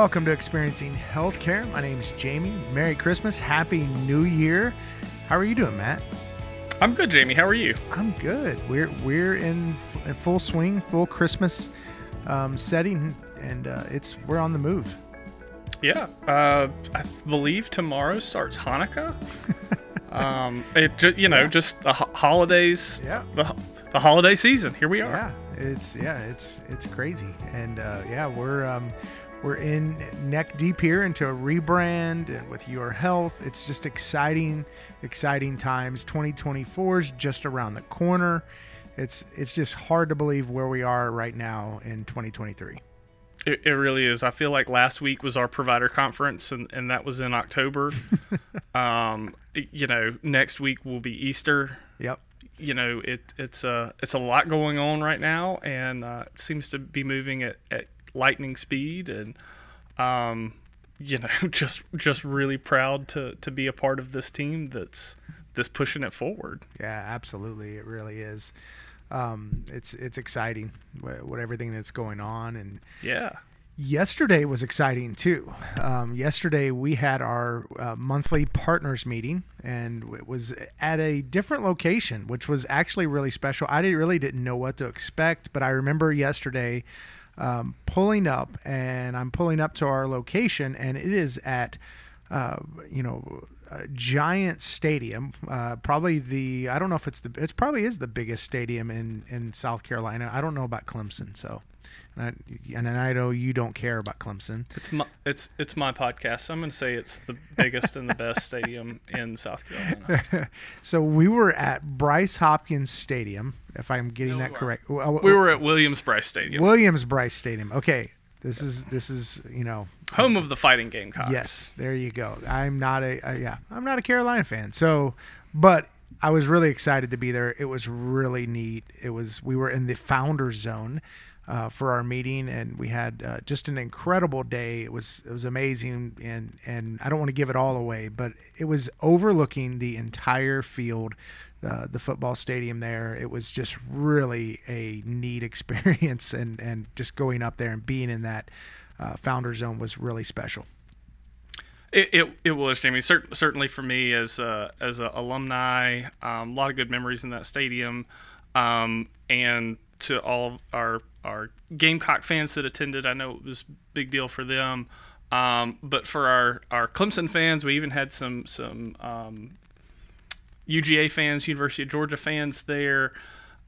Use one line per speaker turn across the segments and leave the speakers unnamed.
welcome to Experiencing Healthcare. My name is Jamie. Merry Christmas. Happy New Year. How are you doing, Matt?
I'm good, Jamie. How are you?
I'm good. We're we're in, f- in full swing, full Christmas um, setting, and uh, it's we're on the move.
Yeah, uh, I believe tomorrow starts Hanukkah. um, it ju- you know
Yeah.
just the ho- holidays.
Yeah.
The, the holiday season. Here we are.
Yeah, it's yeah, it's it's crazy, and uh, yeah, we're um, we're in neck deep here into a rebrand and with your health. It's just exciting, exciting times. 2024 is just around the corner. It's it's just hard to believe where we are right now in 2023.
It, it really is. I feel like last week was our provider conference, and, and that was in October. um, you know, next week will be Easter.
Yep.
You know, it it's a it's a lot going on right now, and uh, it seems to be moving at, at lightning speed. And um, you know, just just really proud to to be a part of this team that's that's pushing it forward.
Yeah, absolutely. It really is. Um, it's it's exciting what, what everything that's going on and
Yeah.
yesterday was exciting too. Um, yesterday we had our uh, monthly partners meeting, and it was at a different location, which was actually really special. I didn't, really didn't know what to expect, but I remember yesterday um, pulling up, and I'm pulling up to our location, and it is at uh, you know. A giant stadium, uh, probably the I don't know if it's the it probably is the biggest stadium in in South Carolina. I don't know about Clemson, so and I, and I know you don't care about Clemson.
It's my it's it's my podcast. So I'm gonna say it's the biggest and the best stadium in South Carolina.
So we were at Bryce Hopkins Stadium, if I'm getting
No,
that correct.
We were at Williams Brice Stadium,
Williams Brice Stadium. Okay, this is this is you know
home of the Fighting Gamecocks.
yes, there you go. I'm not a, a yeah, I'm not a Carolina fan. So, but I was really excited to be there. It was really neat. It was we were in the founder zone. Uh, for our meeting, and we had uh, just an incredible day. It was it was amazing, and and I don't want to give it all away, but it was overlooking the entire field, uh, the football stadium there. It was just really a neat experience, and and just going up there and being in that uh, founder zone was really special.
It, it, it was Jamie. Cer- certainly for me as a, as a alumni, um, a lot of good memories in that stadium, um, and to all of our our Gamecock fans that attended, I know it was a big deal for them. Um, but for our, our Clemson fans, we even had some some um, UGA fans, University of Georgia fans there.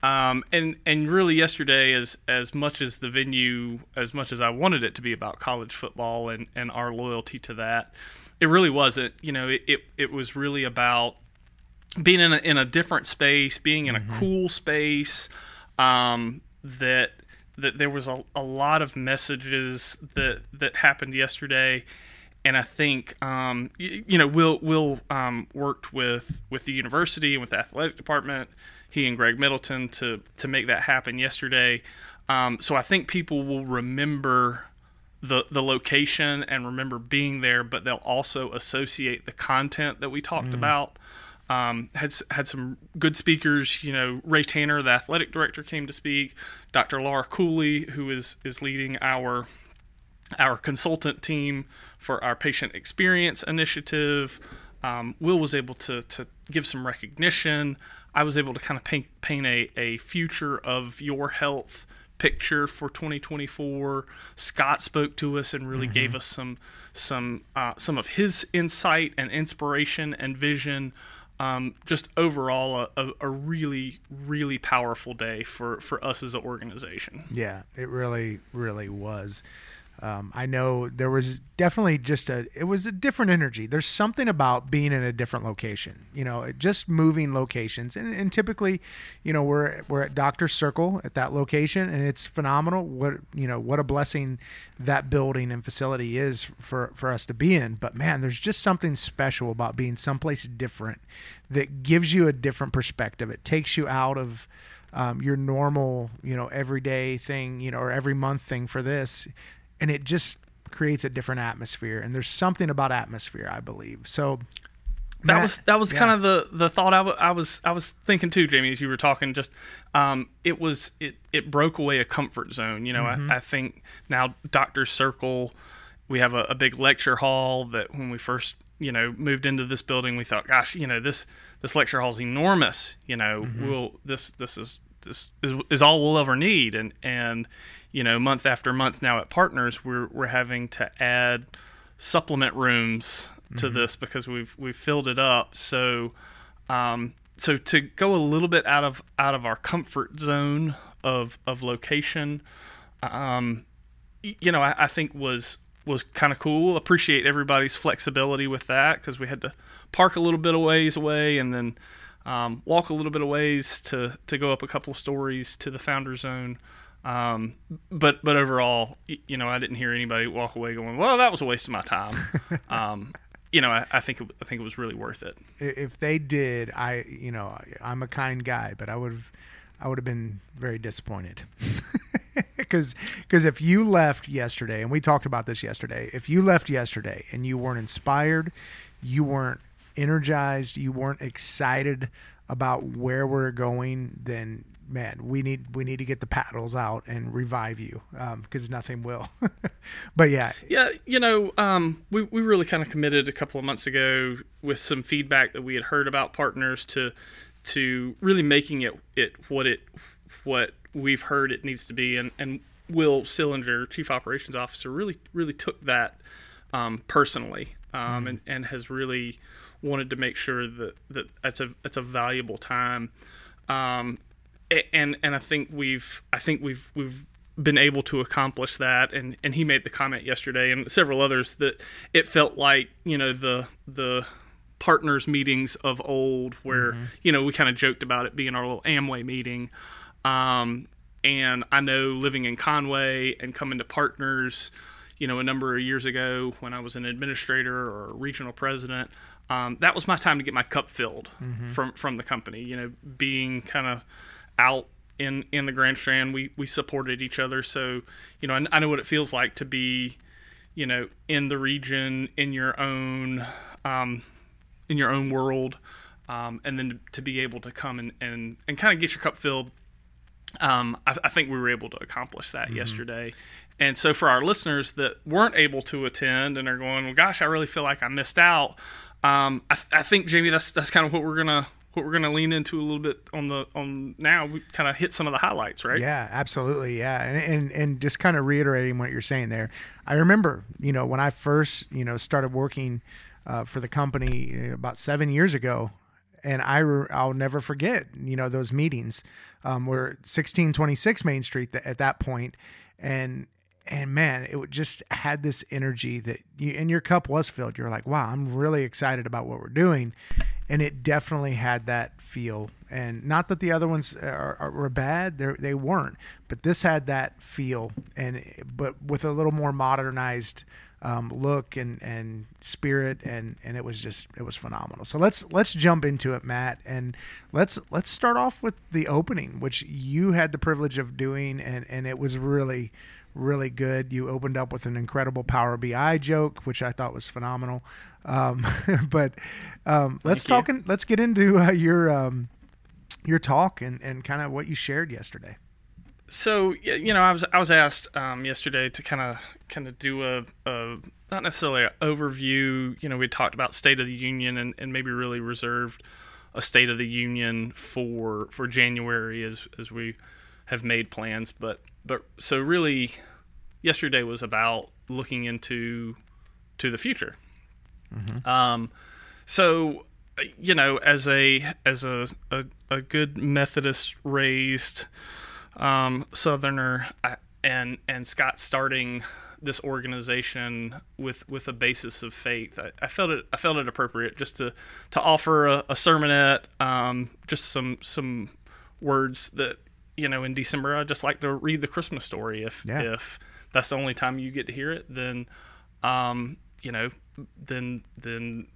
Um, and and really yesterday, as as much as the venue, as much as I wanted it to be about college football and, and our loyalty to that, it really wasn't. You know, it, it, it was really about being in a, in a different space, being in a cool space. Um, that that there was a, a lot of messages that that happened yesterday and I think um, you, you know Will Will um, worked with with the university and with the athletic department. He and Greg Middleton to to make that happen yesterday. Um, so I think people will remember the the location and remember being there, but they'll also associate the content that we talked about. Um, had had some good speakers. You know, Ray Tanner, the athletic director, came to speak. Dr. Laura Cooley, who is is leading our our consultant team for our patient experience initiative. Um, Will was able to, to give some recognition. I was able to kind of paint, paint a, a future of your health picture for 2024. Scott spoke to us and really gave us some some uh, some of his insight and inspiration and vision. Um, just overall, a, a, a really really powerful day for for us as an organization.
Yeah, it really, really was. Um, I know there was definitely just a it was a different energy. There's something about being in a different location, you know, just moving locations. And, and typically, you know, we're we're at Doctor Circle at that location, and it's phenomenal. What you know, what a blessing that building and facility is for for us to be in. But man, there's just something special about being someplace different that gives you a different perspective. It takes you out of um, your normal, you know, everyday thing, you know, or every month thing for this, and it just creates a different atmosphere. And there's something about atmosphere, I believe. So
that was that was
yeah.
kind of the the thought I, w- I was I was thinking too, Jamie, as you were talking. Just um, it was it it broke away a comfort zone. You know,
Mm-hmm.
I, I think now Doctor Circle we have a, a big lecture hall that when we first you know moved into this building, we thought, gosh, you know this this lecture hall is enormous. You know, we'll this this is this is, is all we'll ever need, and and you know month after month now at Partners, we're we're having to add supplement rooms to this because we've we've filled it up. So um, so to go a little bit out of out of our comfort zone of of location, um, you know, I, I think was was kind of cool. Appreciate everybody's flexibility with that because we had to park a little bit of ways away and then um, walk a little bit of ways to to go up a couple of stories to the founder zone. Um, but but overall, you know, I didn't hear anybody walk away going, "Well, that was a waste of my time." um, you know, I, I think it, I think it was really worth it.
If they did, I you know I'm a kind guy, but I would have I would have been very disappointed. Because because if you left yesterday, and we talked about this yesterday, if you left yesterday and you weren't inspired, you weren't energized, you weren't excited about where we're going, then man, we need we need to get the paddles out and revive you because nothing will. but yeah,
Yeah, you know, um, we, we really kind of committed a couple of months ago with some feedback that we had heard about partners to to really making it it what it what we've heard it needs to be, and and Will Sillinger, Chief Operations Officer, really really took that um, personally, um, and and has really wanted to make sure that that that's a that's a valuable time. Um, and and I think we've I think we've we've been able to accomplish that. And and he made the comment yesterday and several others that it felt like you know the the partners meetings of old where you know we kind of joked about it being our little Amway meeting. Um and I know living in Conway and coming to partners you know a number of years ago when I was an administrator or a regional president um, that was my time to get my cup filled from from the company you know being kind of out in in the Grand Strand. We we supported each other, so you know I, I know what it feels like to be, you know, in the region in your own um, in your own world, um, and then to be able to come and and, and kind of get your cup filled. Um, I, I think we were able to accomplish that yesterday. And so, for our listeners that weren't able to attend and are going, well, gosh, I really feel like I missed out. Um, I, I think Jamie, that's that's kind of what we're gonna what we're gonna lean into a little bit on the on now. We kind of hit some of the highlights, right?
Yeah, absolutely. Yeah, and and, and just kind of reiterating what you're saying there. I remember, you know, when I first, you know, started working uh, for the company uh, about seven years ago, and I re- I'll never forget, you know, those meetings. Um, we're 1626 Main Street th- at that point, and and man, it just had this energy that you and your cup was filled. You're like, wow, I'm really excited about what we're doing, and it definitely had that feel. And not that the other ones are, are, were bad, they they weren't, but this had that feel, and but with a little more modernized um, look and and spirit, and and it was just it was phenomenal. So let's let's jump into it, Matt, and let's let's start off with the opening, which you had the privilege of doing, and and it was really really good. You opened up with an incredible Power BI joke, which I thought was phenomenal. Um, but um, let's
Thank
talk. In, let's get into uh, your um, your talk and, and kind of what you shared yesterday.
So you know, I was I was asked um, yesterday to kind of kind of do a, a not necessarily an overview. You know, we talked about State of the Union and, and maybe really reserved a State of the Union for for January as as we have made plans. But but so really, yesterday was about looking into to the future. Um, so you know, as a as a a, a good Methodist raised um, Southerner, I, and and Scott starting this organization with with a basis of faith. I, I felt it I felt it appropriate just to to offer a, a sermonette, um, just some some words that you know in December I just like to read the Christmas story. If
Yeah.
if that's the only time you get to hear it, then um, you know then then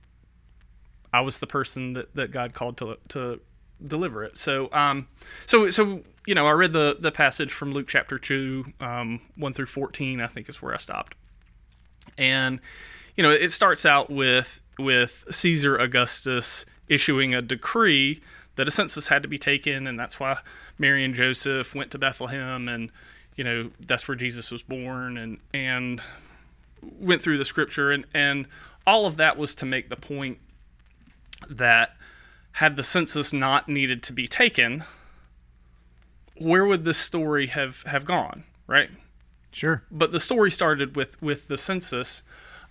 I was the person that, that God called to to deliver it. So um so so you know I read the the passage from Luke chapter two um one through fourteen I think is where I stopped, and you know it starts out with with Caesar Augustus issuing a decree that a census had to be taken, and that's why Mary and Joseph went to Bethlehem, and you know that's where Jesus was born, and and went through the scripture, and and all of that was to make the point that had the census not needed to be taken, where would this story have have gone? Right.
Sure.
But the story started with with the census.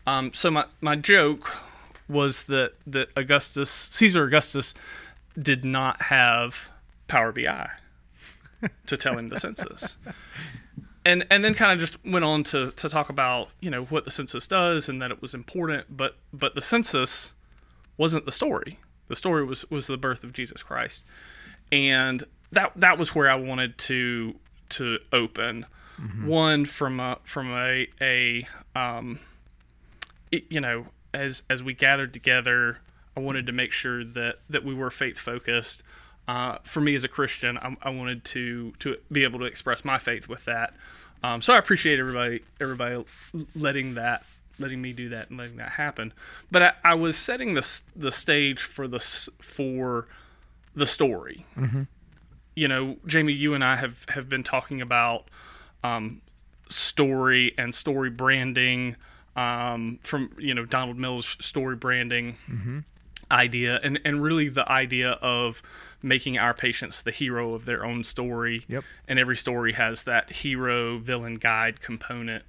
Um, so my my joke was that that Augustus Caesar Augustus did not have Power BI to tell him the census. And and then kind of just went on to, to talk about, you know, what the census does and that it was important, but but the census wasn't the story. The story was was the birth of Jesus Christ. And that that was where I wanted to to open. Mm-hmm. One from a from a a um, it, you know as as we gathered together, I wanted to make sure that that we were faith focused. Uh, for me as a Christian, I, I, wanted to to be able to express my faith with that. Um, so I appreciate everybody everybody letting that letting me do that and letting that happen. But I, I was setting the the stage for the for the story. Mm-hmm. You know, Jamie, you and I have have been talking about um, story and story branding um, from you know Donald Miller's story branding mm-hmm. Idea, and and really the idea of making our patients the hero of their own story.
Yep.
And every story has that hero villain guide component.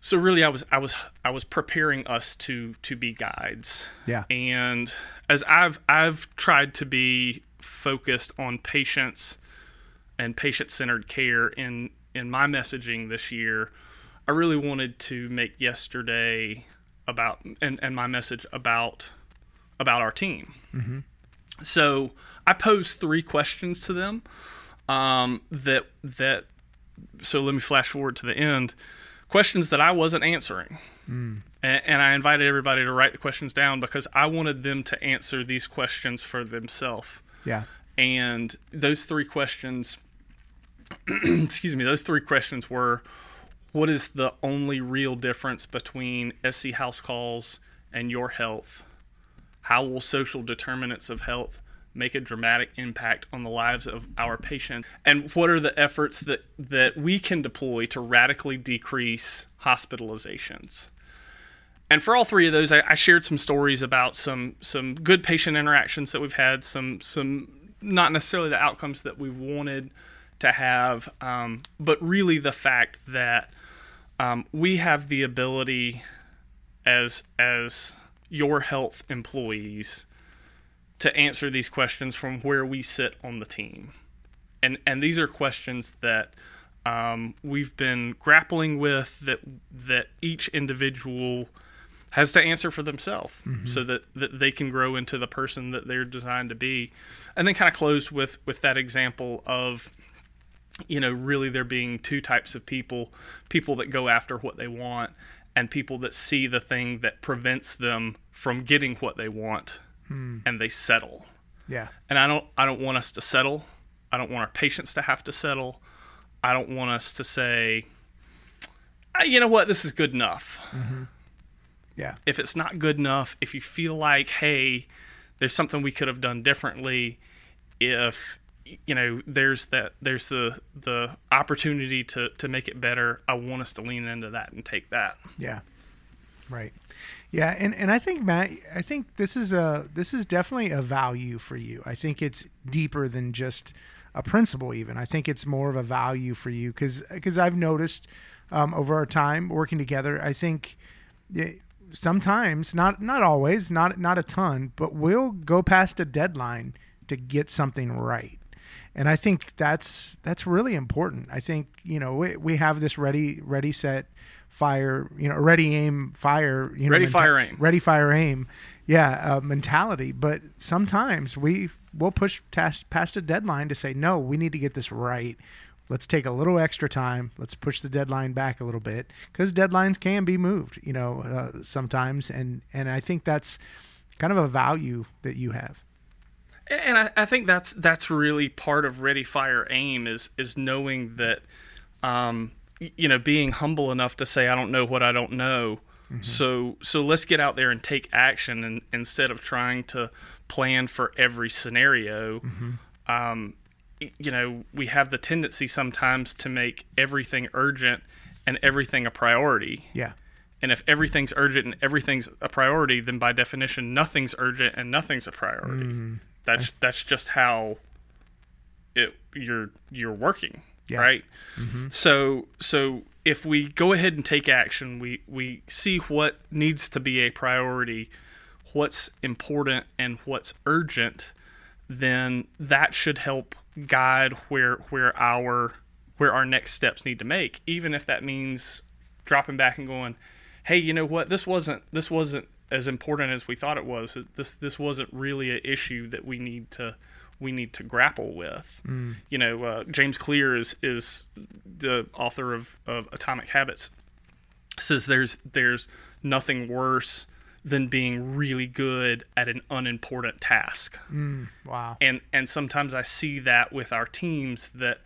So really I was I was I was preparing us to to be guides.
Yeah.
And as I've I've tried to be focused on patients and patient-centered care in in my messaging this year, I really wanted to make yesterday about and, and my message about about our team. Mm-hmm. So I posed three questions to them um, that that. So let me flash forward to the end. Questions that I wasn't answering, mm. and, and I invited everybody to write the questions down because I wanted them to answer these questions for themselves.
Yeah.
And those three questions, excuse me, those three questions were what is the only real difference between SC HouseCalls and your health? How will social determinants of health make a dramatic impact on the lives of our patients? And what are the efforts that, that we can deploy to radically decrease hospitalizations? And for all three of those, I, I shared some stories about some some good patient interactions that we've had, some some not necessarily the outcomes that we wanted to have, um, but really the fact that um, we have the ability as as your health employees to answer these questions from where we sit on the team and and these are questions that um, we've been grappling with that that each individual has to answer for themselves mm-hmm. so that, that they can grow into the person that they're designed to be and then kind of close with with that example of you know, really there being two types of people people that go after what they want, and people that see the thing that prevents them from getting what they want hmm. and they settle.
Yeah.
And I don't I don't want us to settle. I don't want our patients to have to settle. I don't want us to say, you know what, this is good enough.
Mm-hmm. Yeah.
If it's not good enough, if you feel like, hey, there's something we could have done differently, if you know there's that there's the the opportunity to to make it better. I want us to lean into that and take that.
Yeah. Right. Yeah and and i think matt i think this is a this is definitely a value for you. I think it's deeper than just a principle even. I think it's more of a value for you because because i've noticed um, over our time working together i think sometimes not not always not not a ton but we'll go past a deadline to get something right and I think that's that's really important. I think you know we, we have this ready ready set fire you know ready aim fire you know
ready menta- fire aim.
ready fire aim. Yeah uh, mentality. But sometimes we will push past, past a deadline to say no we need to get this right. Let's take a little extra time. Let's push the deadline back a little bit because deadlines can be moved you know uh, sometimes. And and i think that's kind of a value that you have
and I, I, think that's that's really part of ready fire aim is is knowing that um, you know being humble enough to say i don't know what i don't know mm-hmm. so so let's get out there and take action and instead of trying to plan for every scenario mm-hmm. um, you know we have the tendency sometimes to make everything urgent and everything a priority
yeah
And if everything's urgent and everything's a priority, then by definition, nothing's urgent and nothing's a priority.
Mm-hmm.
That's that's just how it you're you're working,
Yeah.
right?
Mm-hmm.
So so if we go ahead and take action, we we see what needs to be a priority, what's important and what's urgent, then that should help guide where where our where our next steps need to make, even if that means dropping back and going, "Hey, you know what? This wasn't this wasn't as important as we thought it was. This this wasn't really an issue that we need to we need to grapple with." You know, uh, James Clear is is the author of, of Atomic Habits. Says there's there's nothing worse than being really good at an unimportant task
Wow.
and and sometimes I see that with our teams that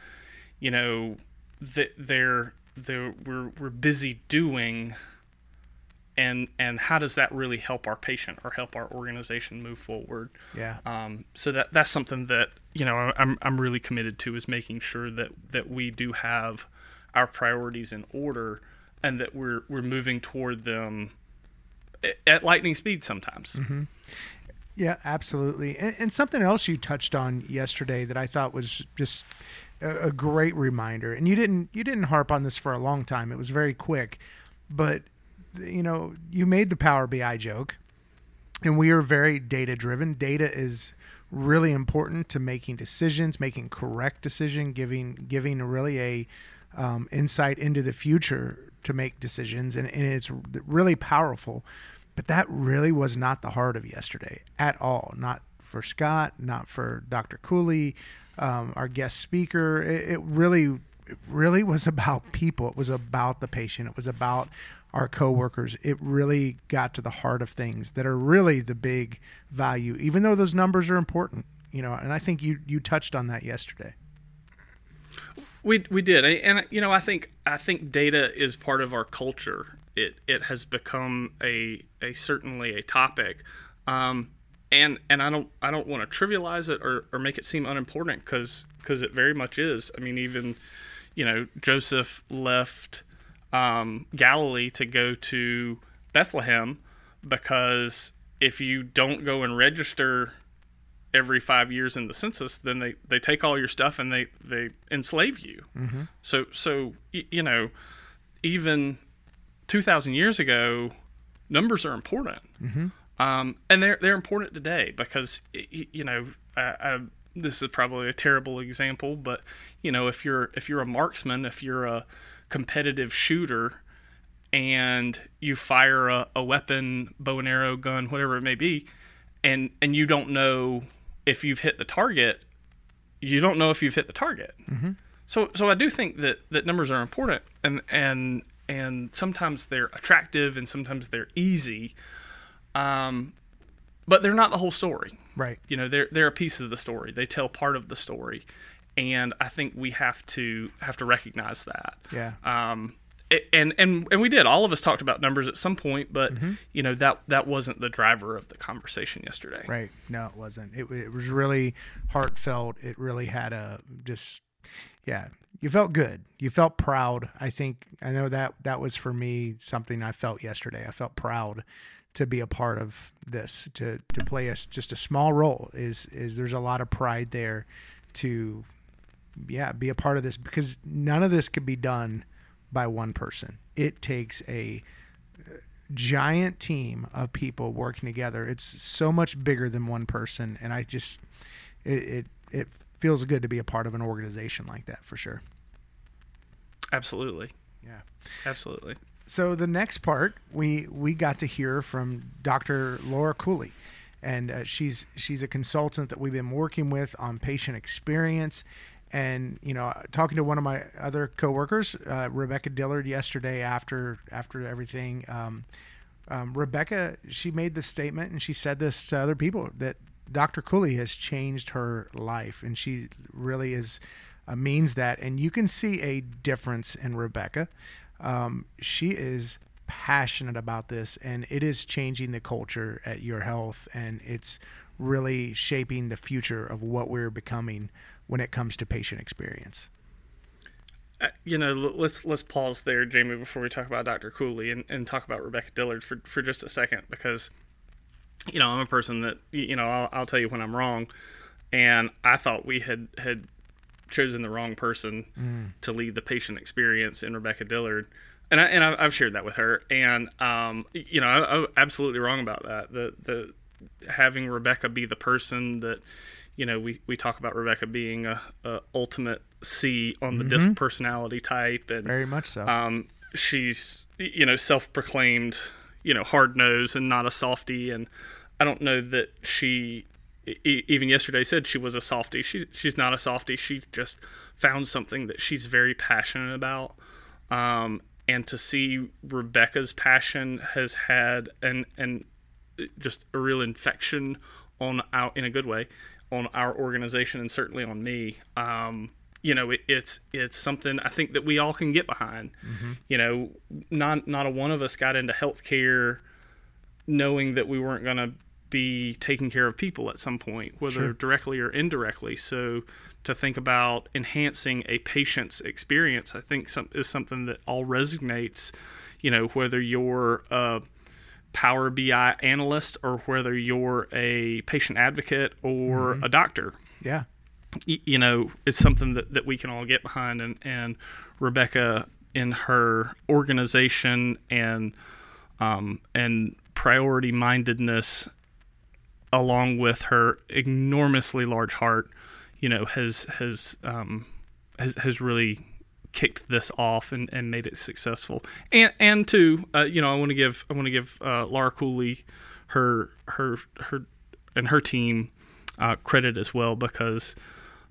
you know that they're they're we're we're busy doing and and how does that really help our patient or help our organization move forward
Yeah.
um, so that that's something that you know I'm I'm really committed to is making sure that that we do have our priorities in order and that we're we're moving toward them at lightning speed sometimes
Yeah, absolutely. And, and something else you touched on yesterday that I thought was just a, a great reminder. And you didn't you didn't harp on this for a long time. It was very quick, but you know you made the Power BI joke, and we are very data driven. Data is really important to making decisions, making correct decision, giving giving really a um, insight into the future to make decisions, and, and it's really powerful. But that really was not the heart of yesterday at all. Not for Scott, not for Dr. Cooley, um, our guest speaker. It, it really, it really was about people. It was about the patient. It was about our coworkers. It really got to the heart of things that are really the big value, even though those numbers are important. You know, and I think you you touched on that yesterday.
We we did, and you know, I think I think data is part of our culture. It it has become a a certainly a topic, um, and and I don't I don't want to trivialize it or, or make it seem unimportant because because it very much is. I mean, even you know, Joseph left um, Galilee to go to Bethlehem because if you don't go and register every five years in the census, then they, they take all your stuff and they, they enslave you. Mm-hmm. So so you know, even two thousand years ago, numbers are important, mm-hmm. um, and they're they're important today because you know I, I, this is probably a terrible example, but you know if you're if you're a marksman, if you're a competitive shooter, and you fire a, a weapon, bow and arrow, gun, whatever it may be, and and you don't know if you've hit the target, you don't know if you've hit the target. Mm-hmm. So so I do think that that numbers are important, and and and sometimes they're attractive, and sometimes they're easy, um, but they're not the whole story.
Right.
You know, they're they're a piece of the story. They tell part of the story, and I think we have to have to recognize that.
Yeah.
Um, and and and we did. All of us talked about numbers at some point, but
Mm-hmm.
you know that that wasn't the driver of the conversation yesterday.
Right. No, it wasn't. It, it was really heartfelt. It really had a just, yeah. You felt good. You felt proud. I think I know that that was for me something I felt yesterday. I felt proud to be a part of this. To to play us just a small role is is there's a lot of pride there to, yeah, be a part of this because none of this could be done by one person. It takes a giant team of people working together. It's so much bigger than one person, and I just it it, it feels good to be a part of an organization like that for sure.
Absolutely,
Yeah.
absolutely.
So the next part, we we got to hear from Dr. Laura Cooley, and uh, she's she's a consultant that we've been working with on patient experience. And you know, talking to one of my other coworkers, uh, Rebecca Dillard, yesterday after after everything, um, um, Rebecca she made this statement and she said this to other people that Dr. Cooley has changed her life, and she really is uh, means that. And you can see a difference in Rebecca. Um, she is passionate about this, and it is changing the culture at Your Health, and it's really shaping the future of what we're becoming when it comes to patient experience.
uh, you know, let's let's pause there, Jamie, before we talk about Dr. Cooley and, and talk about Rebecca Dillard for, for just a second, because you know I'm a person that you know I'll, I'll tell you when I'm wrong, and I thought we had had chosen the wrong person mm. to lead the patient experience in Rebecca Dillard, and I, and I've shared that with her, and um, you know I, I'm absolutely wrong about that. The the having Rebecca be the person that you know, we, we talk about Rebecca being a, a ultimate C on the mm-hmm. DISC personality type, and
very much so.
Um, she's you know self-proclaimed you know hard nose and not a softy, and I don't know that she even yesterday said she was a softy. She's she's not a softy. She just found something that she's very passionate about. Um, and to see Rebecca's passion has had an and just a real infection on out in a good way on our organization and certainly on me. Um, you know, it, it's it's something I think that we all can get behind. Mm-hmm. You know, not not a one of us got into healthcare knowing that we weren't going to be taking care of people at some point, whether sure. directly or indirectly. So to think about enhancing a patient's experience, I think some, is something that all resonates. You know, whether you're a Power BI analyst or whether you're a patient advocate or mm-hmm. a doctor.
Yeah.
you know, it's something that, that we can all get behind. And, and Rebecca, in her organization and um, and priority mindedness, along with her enormously large heart, you know, has has um, has has really kicked this off and, and made it successful. And and two, uh, you know, I want to give I want to give uh, Laura Cooley her her her and her team uh, credit as well because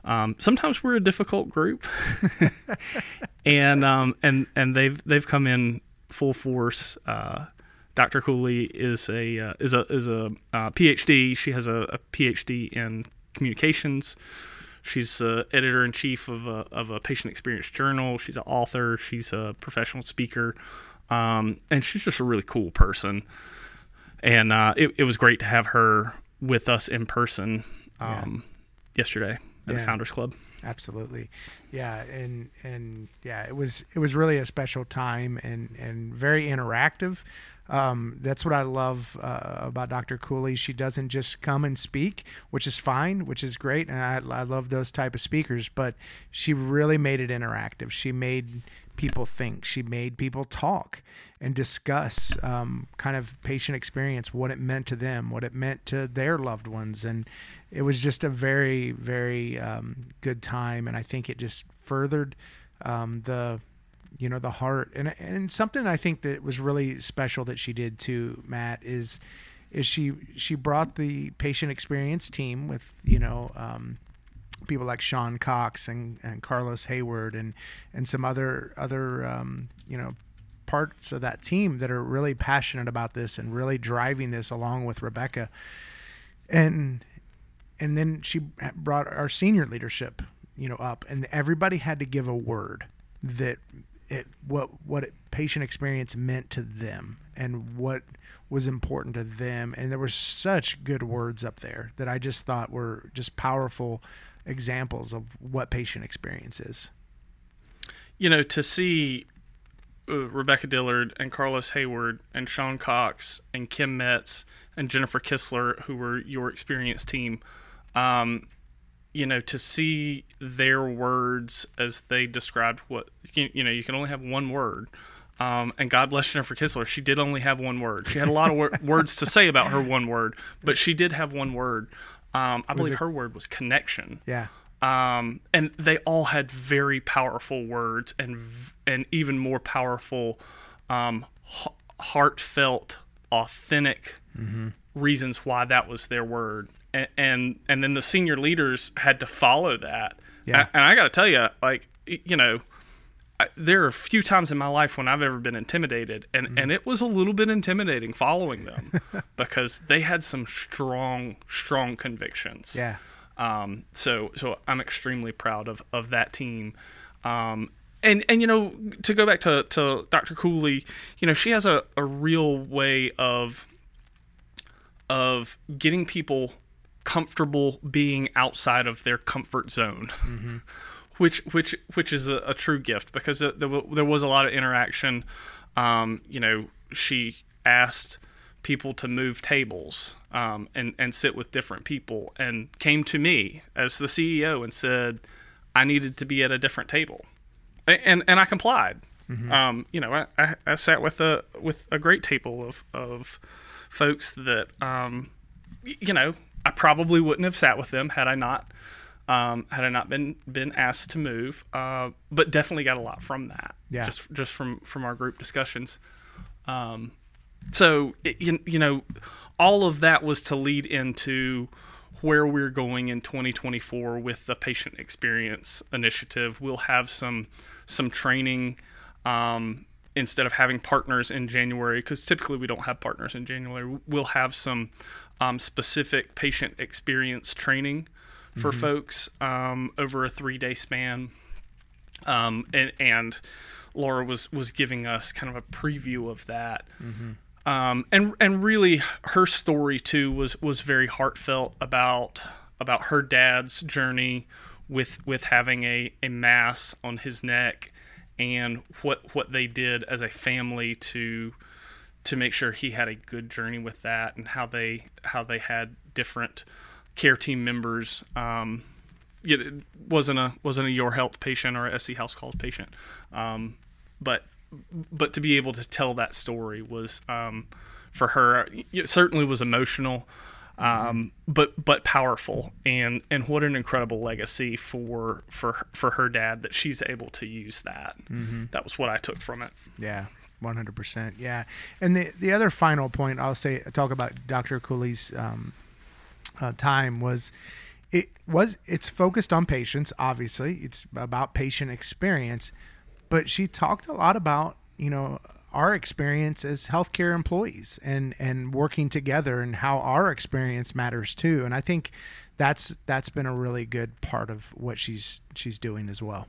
um, sometimes we're a difficult group, and um, and and they've they've come in full force. Uh, Dr. Cooley is a uh, is a is a uh, PhD. She has a, a PhD in communications. She's uh, editor in chief of a, of a patient experience journal. She's an author. She's a professional speaker, um, and she's just a really cool person. And uh, it, it was great to have her with us in person um, yeah. yesterday at yeah. the Founders Club.
Absolutely, yeah, and and yeah, it was it was really a special time and and very interactive. Um, that's what I love uh, about Dr. Cooley. She doesn't just come and speak, which is fine, which is great, and I, I love those type of speakers. But she really made it interactive. She made people think. She made people talk and discuss um, kind of patient experience, what it meant to them, what it meant to their loved ones, and it was just a very, very um, good time. And I think it just furthered um, the you know the heart. And and something I think that was really special that she did too Matt is is she she brought the patient experience team with you know um, people like Sean Cox and, and Carlos Hayward and and some other other um, you know parts of that team that are really passionate about this and really driving this along with Rebecca. And and then she brought our senior leadership you know up and everybody had to give a word that it what what it, patient experience meant to them and what was important to them and there were such good words up there that I just thought were just powerful examples of what patient experience is.
You know, to see uh, Rebecca Dillard and Carlos Hayward and Sean Cox and Kim Metz and Jennifer Kistler, who were your experience team, um, you know, to see their words as they described what you, know, you can only have one word. Um, and God bless Jennifer Kistler. She did only have one word. She had a lot of wor- words to say about her one word, but she did have one word. Um, I believe it? her word was connection.
Yeah.
Um, and they all had very powerful words and and even more powerful, um, heartfelt, authentic mm-hmm. reasons why that was their word and, and and then the senior leaders had to follow that. Yeah. And I got to tell you, like you know, there are a few times in my life when I've ever been intimidated, and mm. and it was a little bit intimidating following them because they had some strong, strong convictions.
Yeah.
Um. So so I'm extremely proud of of that team. Um. And, and you know to go back to, to Dr. Cooley, you know she has a, a real way of of getting people comfortable being outside of their comfort zone. Mm-hmm. which which which is a, a true gift because there, there was a lot of interaction. Um, you know, she asked people to move tables um, and and sit with different people, and came to me as the CEO and said, "I needed to be at a different table," and and, and I complied. Mm-hmm. Um, you know, I, I, I, sat with a with a great table of of folks that um, you know I probably wouldn't have sat with them had I not um, had I not been been asked to move, uh, but definitely got a lot from that.
Yeah.
Just just from from our group discussions. Um, so it, you, you know, all of that was to lead into where we're going in 2024 with the patient experience initiative. We'll have some some training. Um, instead of having partners in January, because typically we don't have partners in January, we'll have some um, specific patient experience training for mm-hmm. folks um, over a three day span. Um, and, and, Laura was was giving us kind of a preview of that. Mm-hmm. Um, and and really her story too was was very heartfelt about about her dad's journey with with having a, a mass on his neck and what what they did as a family to to make sure he had a good journey with that and how they how they had different care team members. Um, it wasn't a wasn't a your health patient or a SC house called patient, um, but but to be able to tell that story was um, for her it certainly was emotional, um, but but powerful and and what an incredible legacy for for for her dad that she's able to use that. Mm-hmm. That was what I took from it.
Yeah. 100% yeah and the the other final point i'll say talk about dr cooley's um, uh, time was it was it's focused on patients obviously it's about patient experience but she talked a lot about you know our experience as healthcare employees and and working together and how our experience matters too and i think that's that's been a really good part of what she's she's doing as well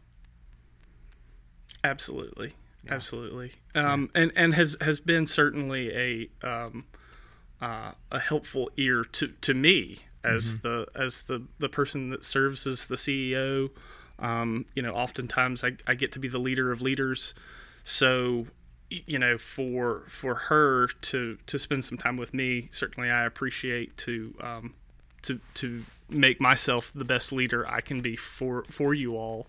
absolutely yeah. absolutely um, yeah. and and has has been certainly a um, uh, a helpful ear to, to me as mm-hmm. the as the the person that serves as the CEO. Um, you know, oftentimes I, I get to be the leader of leaders, so you know for for her to to spend some time with me, certainly I appreciate to um, to to make myself the best leader I can be for for you all.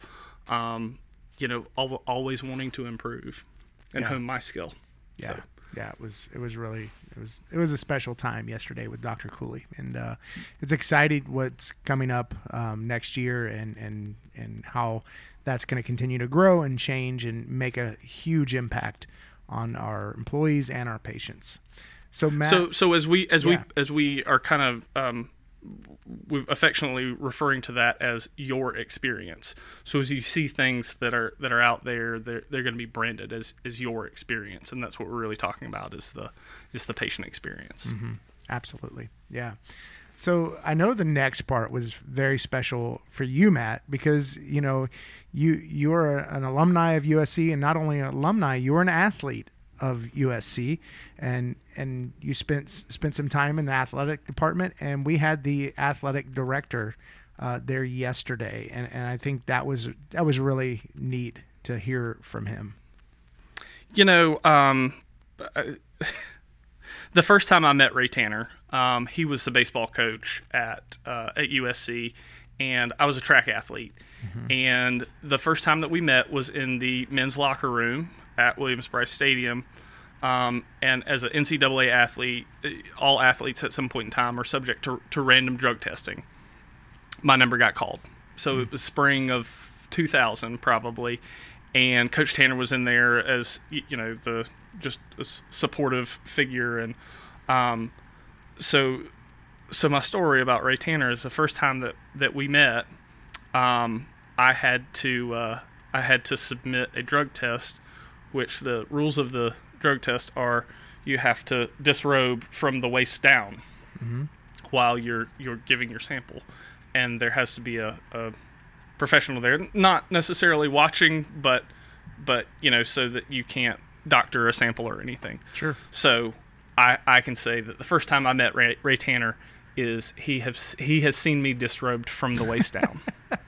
Um, you know, always wanting to improve and yeah. hone my skill.
Yeah. So yeah, it was it was really it was it was a special time yesterday with Dr. Cooley, and uh, it's exciting what's coming up um, next year and and and how that's going to continue to grow and change and make a huge impact on our employees and our patients. So Matt,
so so as we as yeah. we as we are kind of um, affectionately referring to that as your experience. So as you see things that are that are out there, they're they're going to be branded as as your experience, and that's what we're really talking about is the is the patient experience.
Mm-hmm. Absolutely, yeah. So I know the next part was very special for you, Matt, because you know you you're an alumni of USC, and not only an alumni, you're an athlete of USC, and and you spent spent some time in the athletic department, and we had the athletic director uh, there yesterday, and, and I think that was that was really neat to hear from him.
You know, um, the first time I met Ray Tanner, um, he was the baseball coach at uh, at USC, and I was a track athlete. Mm-hmm. And the first time that we met was in the men's locker room at Williams-Brice Stadium. Um, and as an NCAA athlete, all athletes at some point in time are subject to, to random drug testing. My number got called. So mm-hmm. it was spring of 2000, probably. And Coach Tanner was in there as, you know, the just supportive figure. And um, so so my story about Ray Tanner is the first time that, that we met, um, I had to uh, I had to submit a drug test which the rules of the drug test are you have to disrobe from the waist down mm-hmm. while you're you're giving your sample, and there has to be a, a professional there, not necessarily watching, but but you know so that you can't doctor a sample or anything.
Sure.
So I I can say that the first time I met Ray, Ray Tanner is he has he has seen me disrobed from the waist down.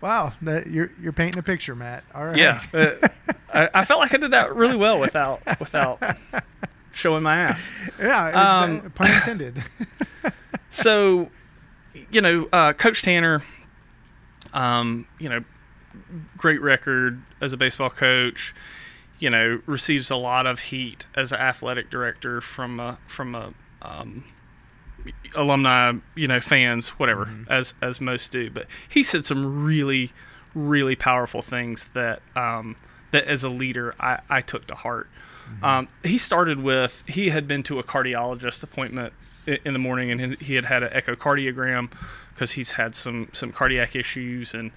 Wow, that, you're you're painting a picture, Matt. All right.
Yeah, uh, I, I felt like I did that really well without without showing my ass.
yeah.
Um,
exa- pun intended.
so, you know, uh, Coach Tanner, um, you know, great record as a baseball coach. You know, receives a lot of heat as an athletic director from a, from a um, alumni, you know, fans, whatever, as as most do. But he said some really, really powerful things that um, that as a leader I, I took to heart. Um, he started with he had been to a cardiologist appointment in the morning, and he had had an echocardiogram because he's had some some cardiac issues, and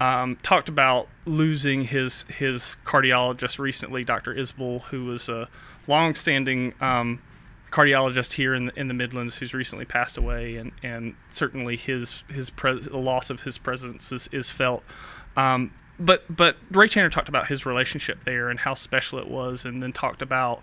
um, talked about losing his his cardiologist recently, Dr. Isbell, who was a longstanding um, cardiologist here in the, in the Midlands, who's recently passed away, and, and certainly his his the loss of his presence is, is felt. Um, but but Ray Tanner talked about his relationship there and how special it was, and then talked about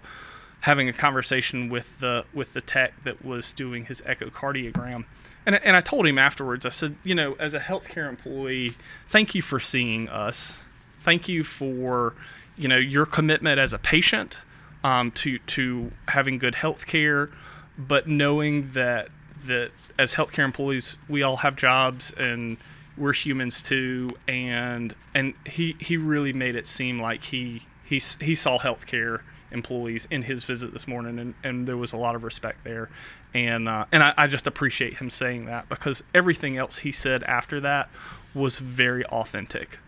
having a conversation with the with the tech that was doing his echocardiogram. And, and I told him afterwards, I said, you know, as a healthcare employee, thank you for seeing us. Thank you for, you know, your commitment as a patient um, to to having good health care, but knowing that that as healthcare employees, we all have jobs and we're humans too. And and he he really made it seem like he he he saw healthcare employees in his visit this morning, and, and there was a lot of respect there, and uh, and I, I just appreciate him saying that because everything else he said after that was very authentic.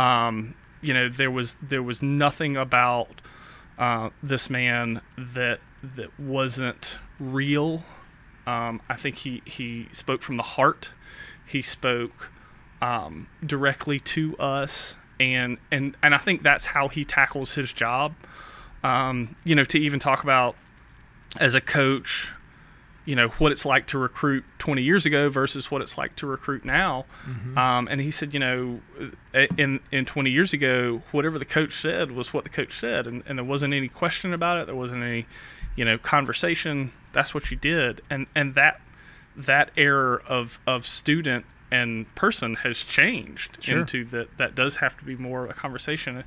Um, you know, there was there was nothing about uh, this man that that wasn't real. Um, I think he he spoke from the heart. He spoke um, directly to us, and and and I think that's how he tackles his job. Um, you know, to even talk about as a coach, you know what it's like to recruit 20 years ago versus what it's like to recruit now. Um, and he said, you know, uh, in in 20 years ago, whatever the coach said was what the coach said, and, and there wasn't any question about it. There wasn't any, you know, conversation. That's what you did, and and that that era of of student and person has changed
Sure.
into that that does have to be more of a conversation,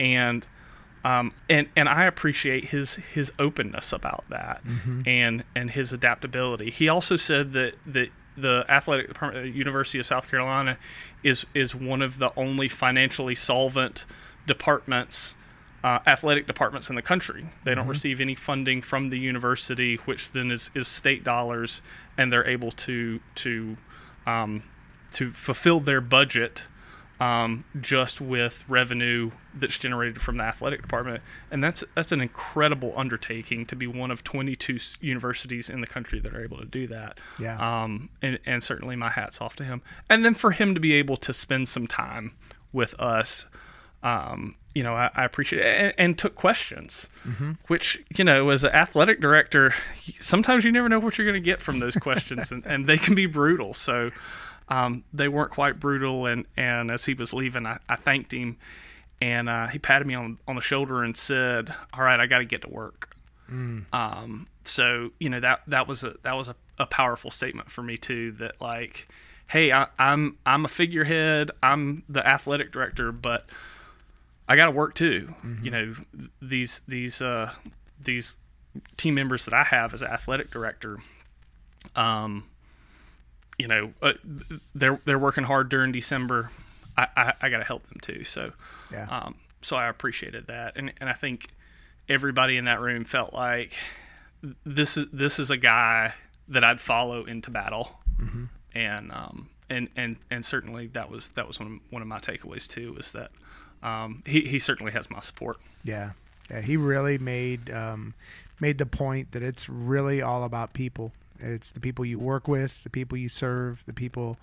and um, and and I appreciate his his openness about that and and his adaptability. He also said that that the athletic department University of South Carolina is is one of the only financially solvent departments. Uh, athletic departments in the country. They don't receive any funding from the university, which then is, is state dollars, and they're able to to um, to fulfill their budget um, just with revenue that's generated from the athletic department, and that's that's an incredible undertaking to be one of 22 universities in the country that are able to do that.
Yeah.
Um, and, and certainly my hats off to him, and then for him to be able to spend some time with us. Um, you know, I, I appreciate it and, and took questions, which, you know, as an athletic director, sometimes you never know what you're going to get from those questions, and, and they can be brutal. So, um, they weren't quite brutal. And, and as he was leaving, I, I thanked him, and uh, he patted me on on the shoulder and said, "All right, I got to get to work." Um, so you know that that was a that was a, a powerful statement for me too. That like, hey, I, I'm I'm a figurehead. I'm the athletic director, but I got to work too. You know, th- these these uh, these team members that I have as athletic director, um, you know, uh, they're they're working hard during December. I I, I got to help them too. So,
Yeah.
um, so I appreciated that, and and I think everybody in that room felt like this is this is a guy that I'd follow into battle, and um and and and certainly that was that was one of, one of my takeaways too was that um he he certainly has my support.
Yeah, yeah. He really made um, made the point that it's really all about people. It's the people you work with, the people you serve, the people.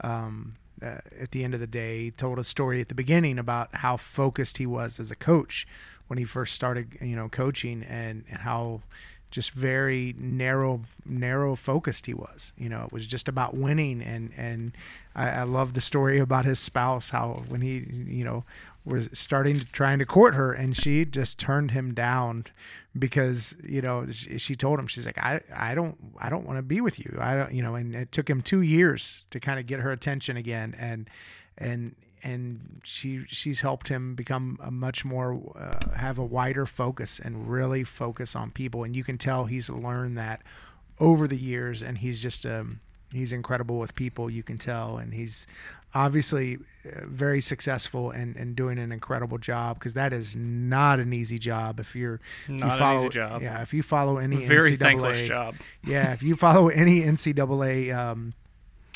Um, uh, at the end of the day, told a story at the beginning about how focused he was as a coach when he first started, you know, coaching, and, and how just very narrow narrow focused he was you know it was just about winning and and I, I love the story about his spouse how when he you know was starting to trying to court her and she just turned him down because you know she, she told him she's like I I don't I don't want to be with you. I don't you know and it took him 2 years to kind of get her attention again and and and she she's helped him become a much more uh, have a wider focus and really focus on people and you can tell he's learned that over the years and he's just um he's incredible with people you can tell and he's obviously uh, very successful and, and doing an incredible job because that is not an easy job if you're if
Not
you
an
follow
easy job.
yeah if you follow any
Very
NCAA,
thankless job.
yeah, if you follow any NCAA um,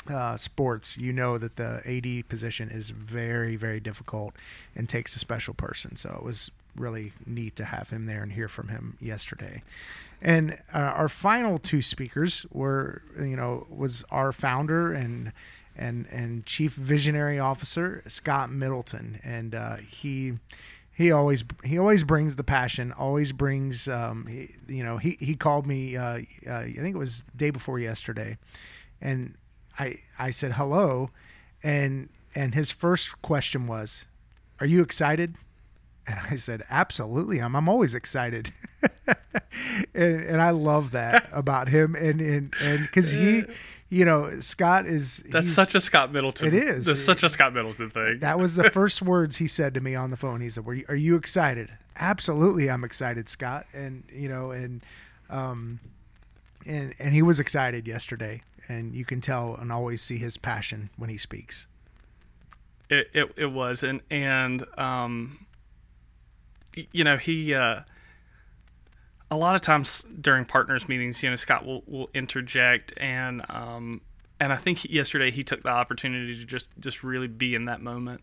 uh, sports, you know that the AD position is very, very difficult and takes a special person. So it was really neat to have him there and hear from him yesterday. And uh, our final two speakers were, you know, was our founder and and and chief visionary officer Scott Middleton, and uh, he he always he always brings the passion always brings um he, you know he he called me uh, uh i think it was day before yesterday. And i i said hello. And and his first question was are you excited and i said absolutely i'm i'm always excited and, and i love that about him and and and because he you know scott is
That's such a Scott Middleton.
It is.
That's such a Scott Middleton thing.
that was the first words he said to me on the phone. He said, "Were you, are you excited?" Absolutely, I'm excited, Scott. And you know, and um, and and he was excited yesterday, and you can tell and always see his passion when he speaks.
It, it it was and and um you know he uh a lot of times during partners meetings you know Scott will will interject and um and I think yesterday he took the opportunity to just just really be in that moment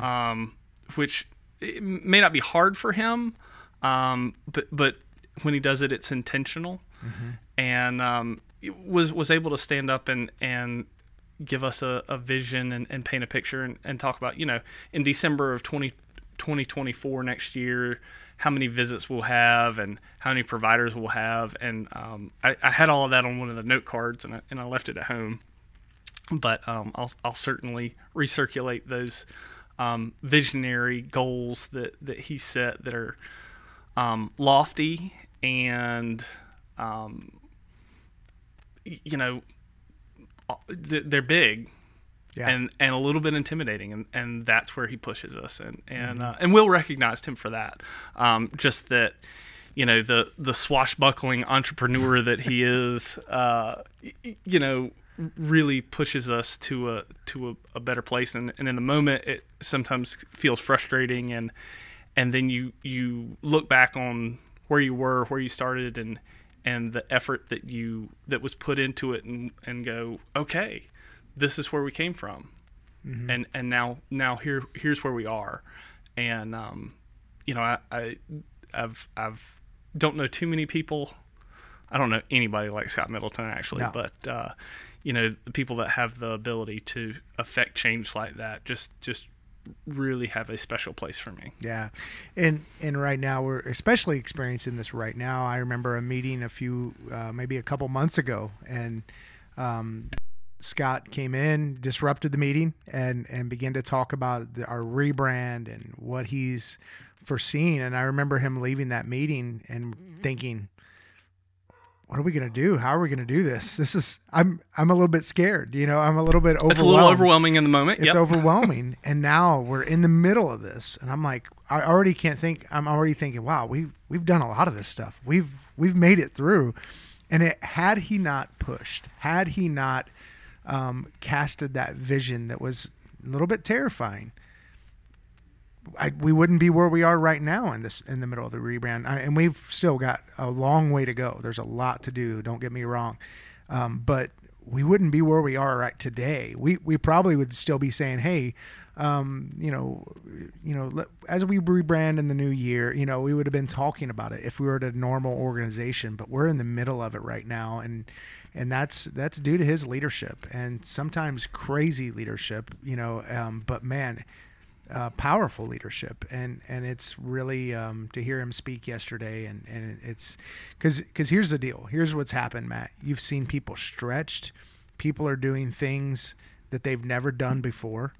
um which it may not be hard for him um but but when he does it it's intentional. And um was was able to stand up and and give us a, a vision and, and paint a picture and, and talk about, you know, in December of 20, 2024 next year, how many visits we'll have and how many providers we'll have. And um, I, I had all of that on one of the note cards and I, and I left it at home. But um, I'll, I'll certainly recirculate those um, visionary goals that, that he set that are um, lofty and, um, you know, they're big
Yeah,
and and a little bit intimidating and, and that's where he pushes us and and uh, and Will recognized him for that. Um, just that you know the the swashbuckling entrepreneur that he is uh, you know really pushes us to a to a, a better place. And, and in the moment it sometimes feels frustrating and and then you you look back on where you were where you started and and the effort that you that was put into it and and go okay this is where we came from. And and now now here here's where we are. And um you know i, I i've i've don't know too many people. I don't know anybody like scott middleton actually
No.
but uh you know the people that have the ability to affect change like that just just really have a special place for me.
Yeah, and and right now we're especially experiencing this right now. I remember a meeting a few, uh, maybe a couple months ago, and um, Scott came in, disrupted the meeting, and and began to talk about the, our rebrand and what he's foreseen. And I remember him leaving that meeting and mm-hmm. thinking, "What are we gonna do? How are we gonna do this? This is I'm I'm a little bit scared. You know, I'm a little bit overwhelmed.
it's a little overwhelming in the moment
It's
yep.
overwhelming, and now we're in the middle of this, and I'm like, I already can't think. I'm already thinking, wow, we we've done a lot of this stuff. We've we've made it through, and it had he not pushed, had he not um, casted that vision that was a little bit terrifying, I, we wouldn't be where we are right now in this in the middle of the rebrand, I, and we've still got a long way to go. There's a lot to do. Don't get me wrong, um, but we wouldn't be where we are right today. We we probably would still be saying, hey. Um, you know, you know, as we rebrand in the new year, you know, we would have been talking about it if we were at a normal organization, but we're in the middle of it right now, and and that's that's due to his leadership and sometimes crazy leadership, you know. Um, but man, uh, powerful leadership, and and it's really um, to hear him speak yesterday, and and it's because because here's the deal. Here's what's happened, Matt. You've seen people stretched. People are doing things that they've never done before,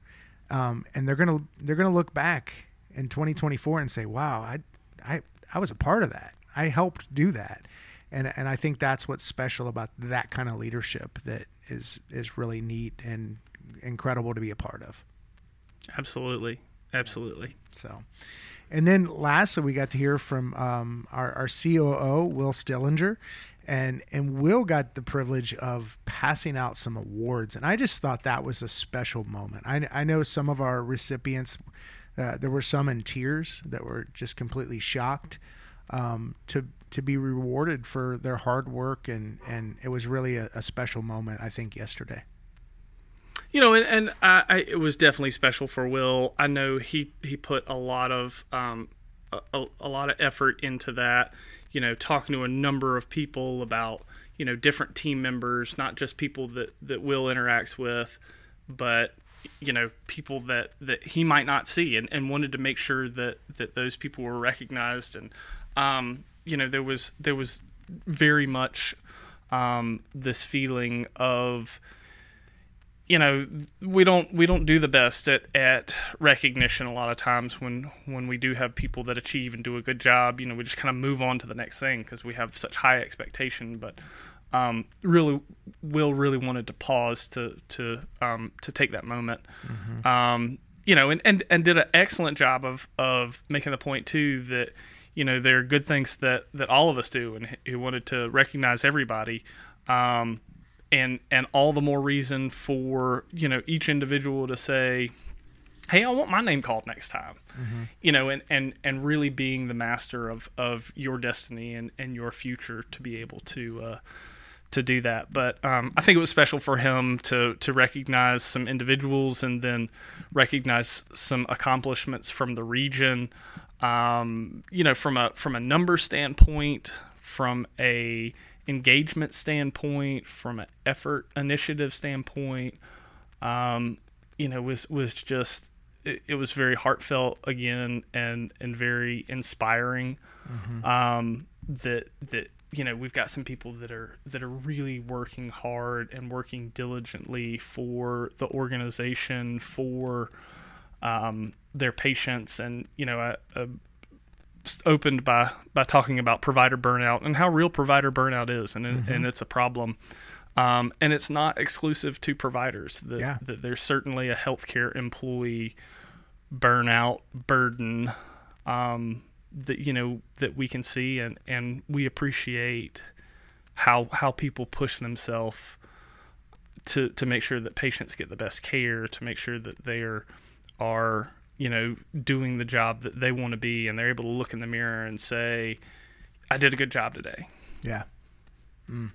um, and they're gonna they're gonna look back in 2024 and say, "Wow, I I I was a part of that. I helped do that." And, and I think that's what's special about that kind of leadership that is is really neat and incredible to be a part of.
Absolutely, absolutely.
So, and then lastly, we got to hear from um, our, our COO, Will Stillinger. And, and Will got the privilege of passing out some awards. And I just thought that was a special moment. I, I know some of our recipients, uh, there were some in tears that were just completely shocked um, to, to be rewarded for their hard work. And, and it was really a, a special moment, I think, yesterday
you know, and, and I, I, it was definitely special for Will. I know he he put a lot of um, a, a lot of effort into that. You know, talking to a number of people about you know different team members, not just people that that Will interacts with, but you know people that that he might not see, and, and wanted to make sure that that those people were recognized. And um, you know, there was there was very much um, this feeling of you know we don't we don't do the best at, at recognition a lot of times when when we do have people that achieve and do a good job you know we just kind of move on to the next thing because we have such high expectation. But um, really will really wanted to pause to to um, to take that moment. Mm-hmm. um, you know and, and and did an excellent job of of making the point too that you know there are good things that that all of us do and he wanted to recognize everybody. Um, and and all the more reason for you know each individual to say hey i want my name called next time mm-hmm. you know and and and really being the master of of your destiny and and your future to be able to uh to do that but um, i think it was special for him to to recognize some individuals and then recognize some accomplishments from the region um, you know from a from a number standpoint from a engagement standpoint, from an effort initiative standpoint, um, you know, was was just it, it, was very heartfelt again and and very inspiring. Mm-hmm. Um, that that you know we've got some people that are that are really working hard and working diligently for the organization for um, their patients and you know a, a opened by by talking about provider burnout and how real provider burnout is, and mm-hmm. and it's a problem. Um, and it's not exclusive to providers. That, yeah. that there's certainly a healthcare employee burnout burden um, that you know that we can see, and and we appreciate how how people push themselves to to make sure that patients get the best care, to make sure that they are are you know, doing the job that they want to be, and they're able to look in the mirror and say, "I did a good job today."
Yeah, mm.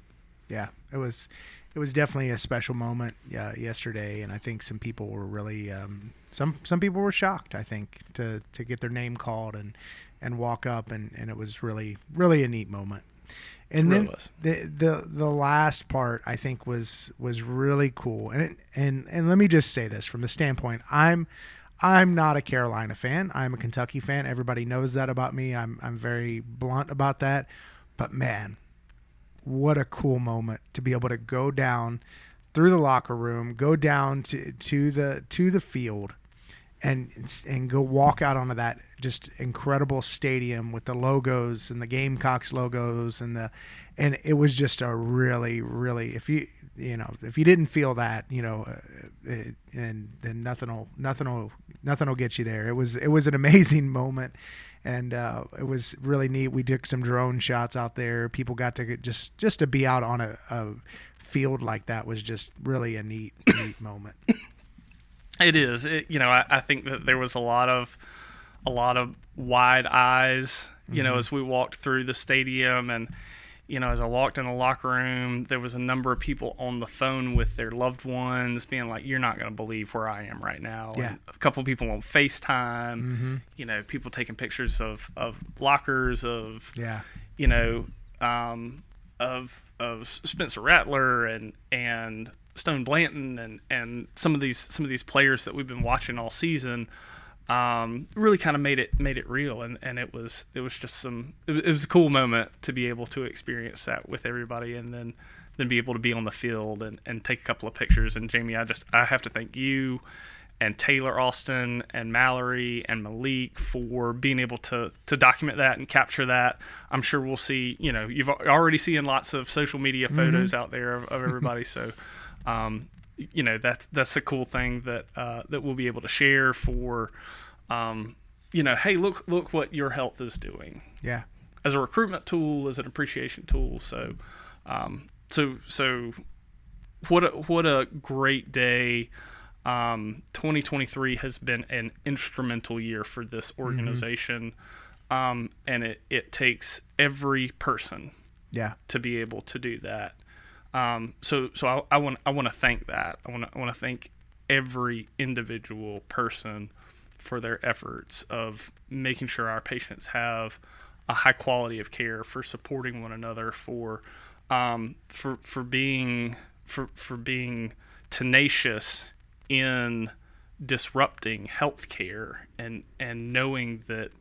yeah. It was, it was definitely a special moment uh, yesterday, and I think some people were really, um, some some people were shocked. I think to to get their name called and and walk up, and and it was really really a neat moment. And then the the the last part I think was was really cool, and it, and and let me just say this from the standpoint I'm I'm not a Carolina fan. I'm a Kentucky fan. Everybody knows that about me. I'm I'm very blunt about that. But man, what a cool moment to be able to go down through the locker room, go down to to the to the field and and go walk out onto that just incredible stadium with the logos and the Gamecocks logos and the and it was just a really really if you you know if you didn't feel that you know uh, it, and then nothing will nothing will nothing will get you there. It was it was an amazing moment. And uh, it was really neat. We took some drone shots out there. People got to just just to be out on a, a field like that was just really a neat neat moment.
It is. It, you know I, I, think that there was a lot of a lot of wide eyes you mm-hmm. know as we walked through the stadium and you know, as I walked in the locker room, there was a number of people on the phone with their loved ones, being like, "You're not going to believe where I am right now."
Yeah. And
a couple of people on FaceTime. Mm-hmm. You know, people taking pictures of of lockers of.
Yeah.
You know, um, of of Spencer Rattler and and Stone Blanton and and some of these some of these players that we've been watching all season um, really kind of made it made it real, and, and it was it was just some it, was a cool moment to be able to experience that with everybody, and then then be able to be on the field and, and take a couple of pictures. And Jamie, I just I have to thank you and Taylor Austin and Mallory and Malik for being able to to document that and capture that. I'm sure we'll see. You know, you've already seen lots of social media mm-hmm. photos mm-hmm. out there of, of everybody. so, um, you know that's that's a cool thing that uh, that we'll be able to share for um, you know hey look look what your health is doing
Yeah.
as a recruitment tool as an appreciation tool so um, so so what a, what a great day um, 2023 has been an instrumental year for this organization um, and it, it takes every person
Yeah.
to be able to do that. Um, so so I, I want I want to thank that. I want I want to thank every individual person for their efforts of making sure our patients have a high quality of care, for supporting one another, for um, for for being for for being tenacious in disrupting healthcare and and knowing that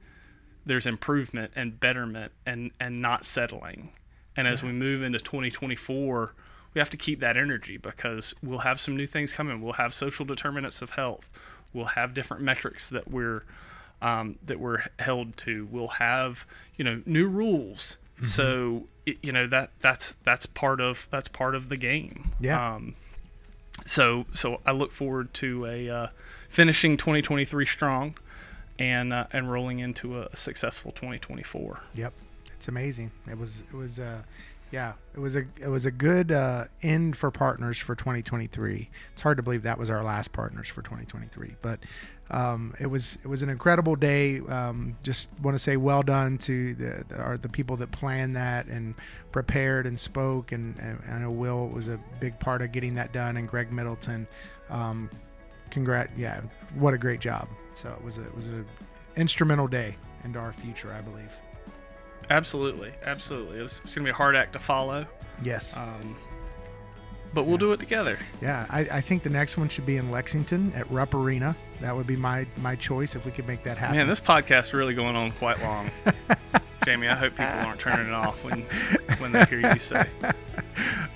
there's improvement and betterment and and not settling. And as we move into 2024, we have to keep that energy because we'll have some new things coming. We'll have social determinants of health. We'll have different metrics that we're um, that we're held to. We'll have you know new rules. So it, you know that that's that's part of that's part of the game.
Yeah.
Um, so so I look forward to a uh, finishing 2023 strong, and uh, and rolling into a successful 2024.
Yep, it's amazing. It was it was uh yeah, it was a it was a good uh, end for partners for 2023. It's hard to believe that was our last partners for 2023, but um, it was it was an incredible day. Um, just want to say well done to the the, the people that planned that and prepared and spoke, and, and I know Will was a big part of getting that done, and Greg Middleton. Um, congrat, yeah, what a great job. So it was a, it was an instrumental day into our future, I believe.
Absolutely, absolutely. It's, it's going to be a hard act to follow,
Yes.
um, but we'll do it together.
Yeah, I, I think the next one should be in Lexington at Rupp Arena. That would be my my choice if we could make that happen.
Man, this podcast really going on quite long. Jamie, I hope people aren't turning it off when when they hear you say.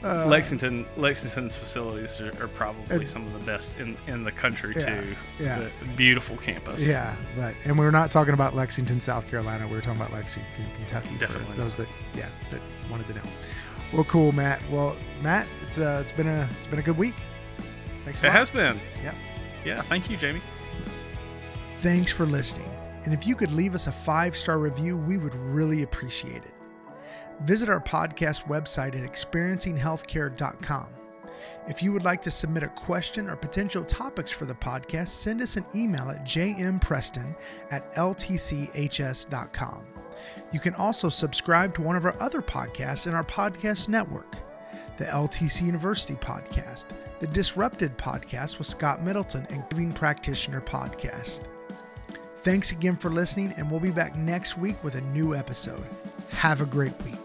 Lexington, Lexington's facilities are, are probably some of the best in, in the country
Yeah,
too.
yeah.
The beautiful campus.
yeah, but and we're not talking about Lexington, South Carolina. We are talking about Lexington, Kentucky.
Definitely
those that yeah that wanted to know. Well, cool, Matt. Well, Matt, it's uh it's been a it's been a good week. Thanks. A
It
lot.
has been.
Yeah.
Yeah. Thank you, Jamie.
Thanks for listening. And if you could leave us a five star review, we would really appreciate it. Visit our podcast website at experiencinghealthcare.com. If you would like to submit a question or potential topics for the podcast, send us an email at jmpreston at ltchs.com. You can also subscribe to one of our other podcasts in our podcast network the LTC University podcast, the Disrupted podcast with Scott Middleton, and Giving Practitioner podcast. Thanks again for listening, and we'll be back next week with a new episode. Have a great week.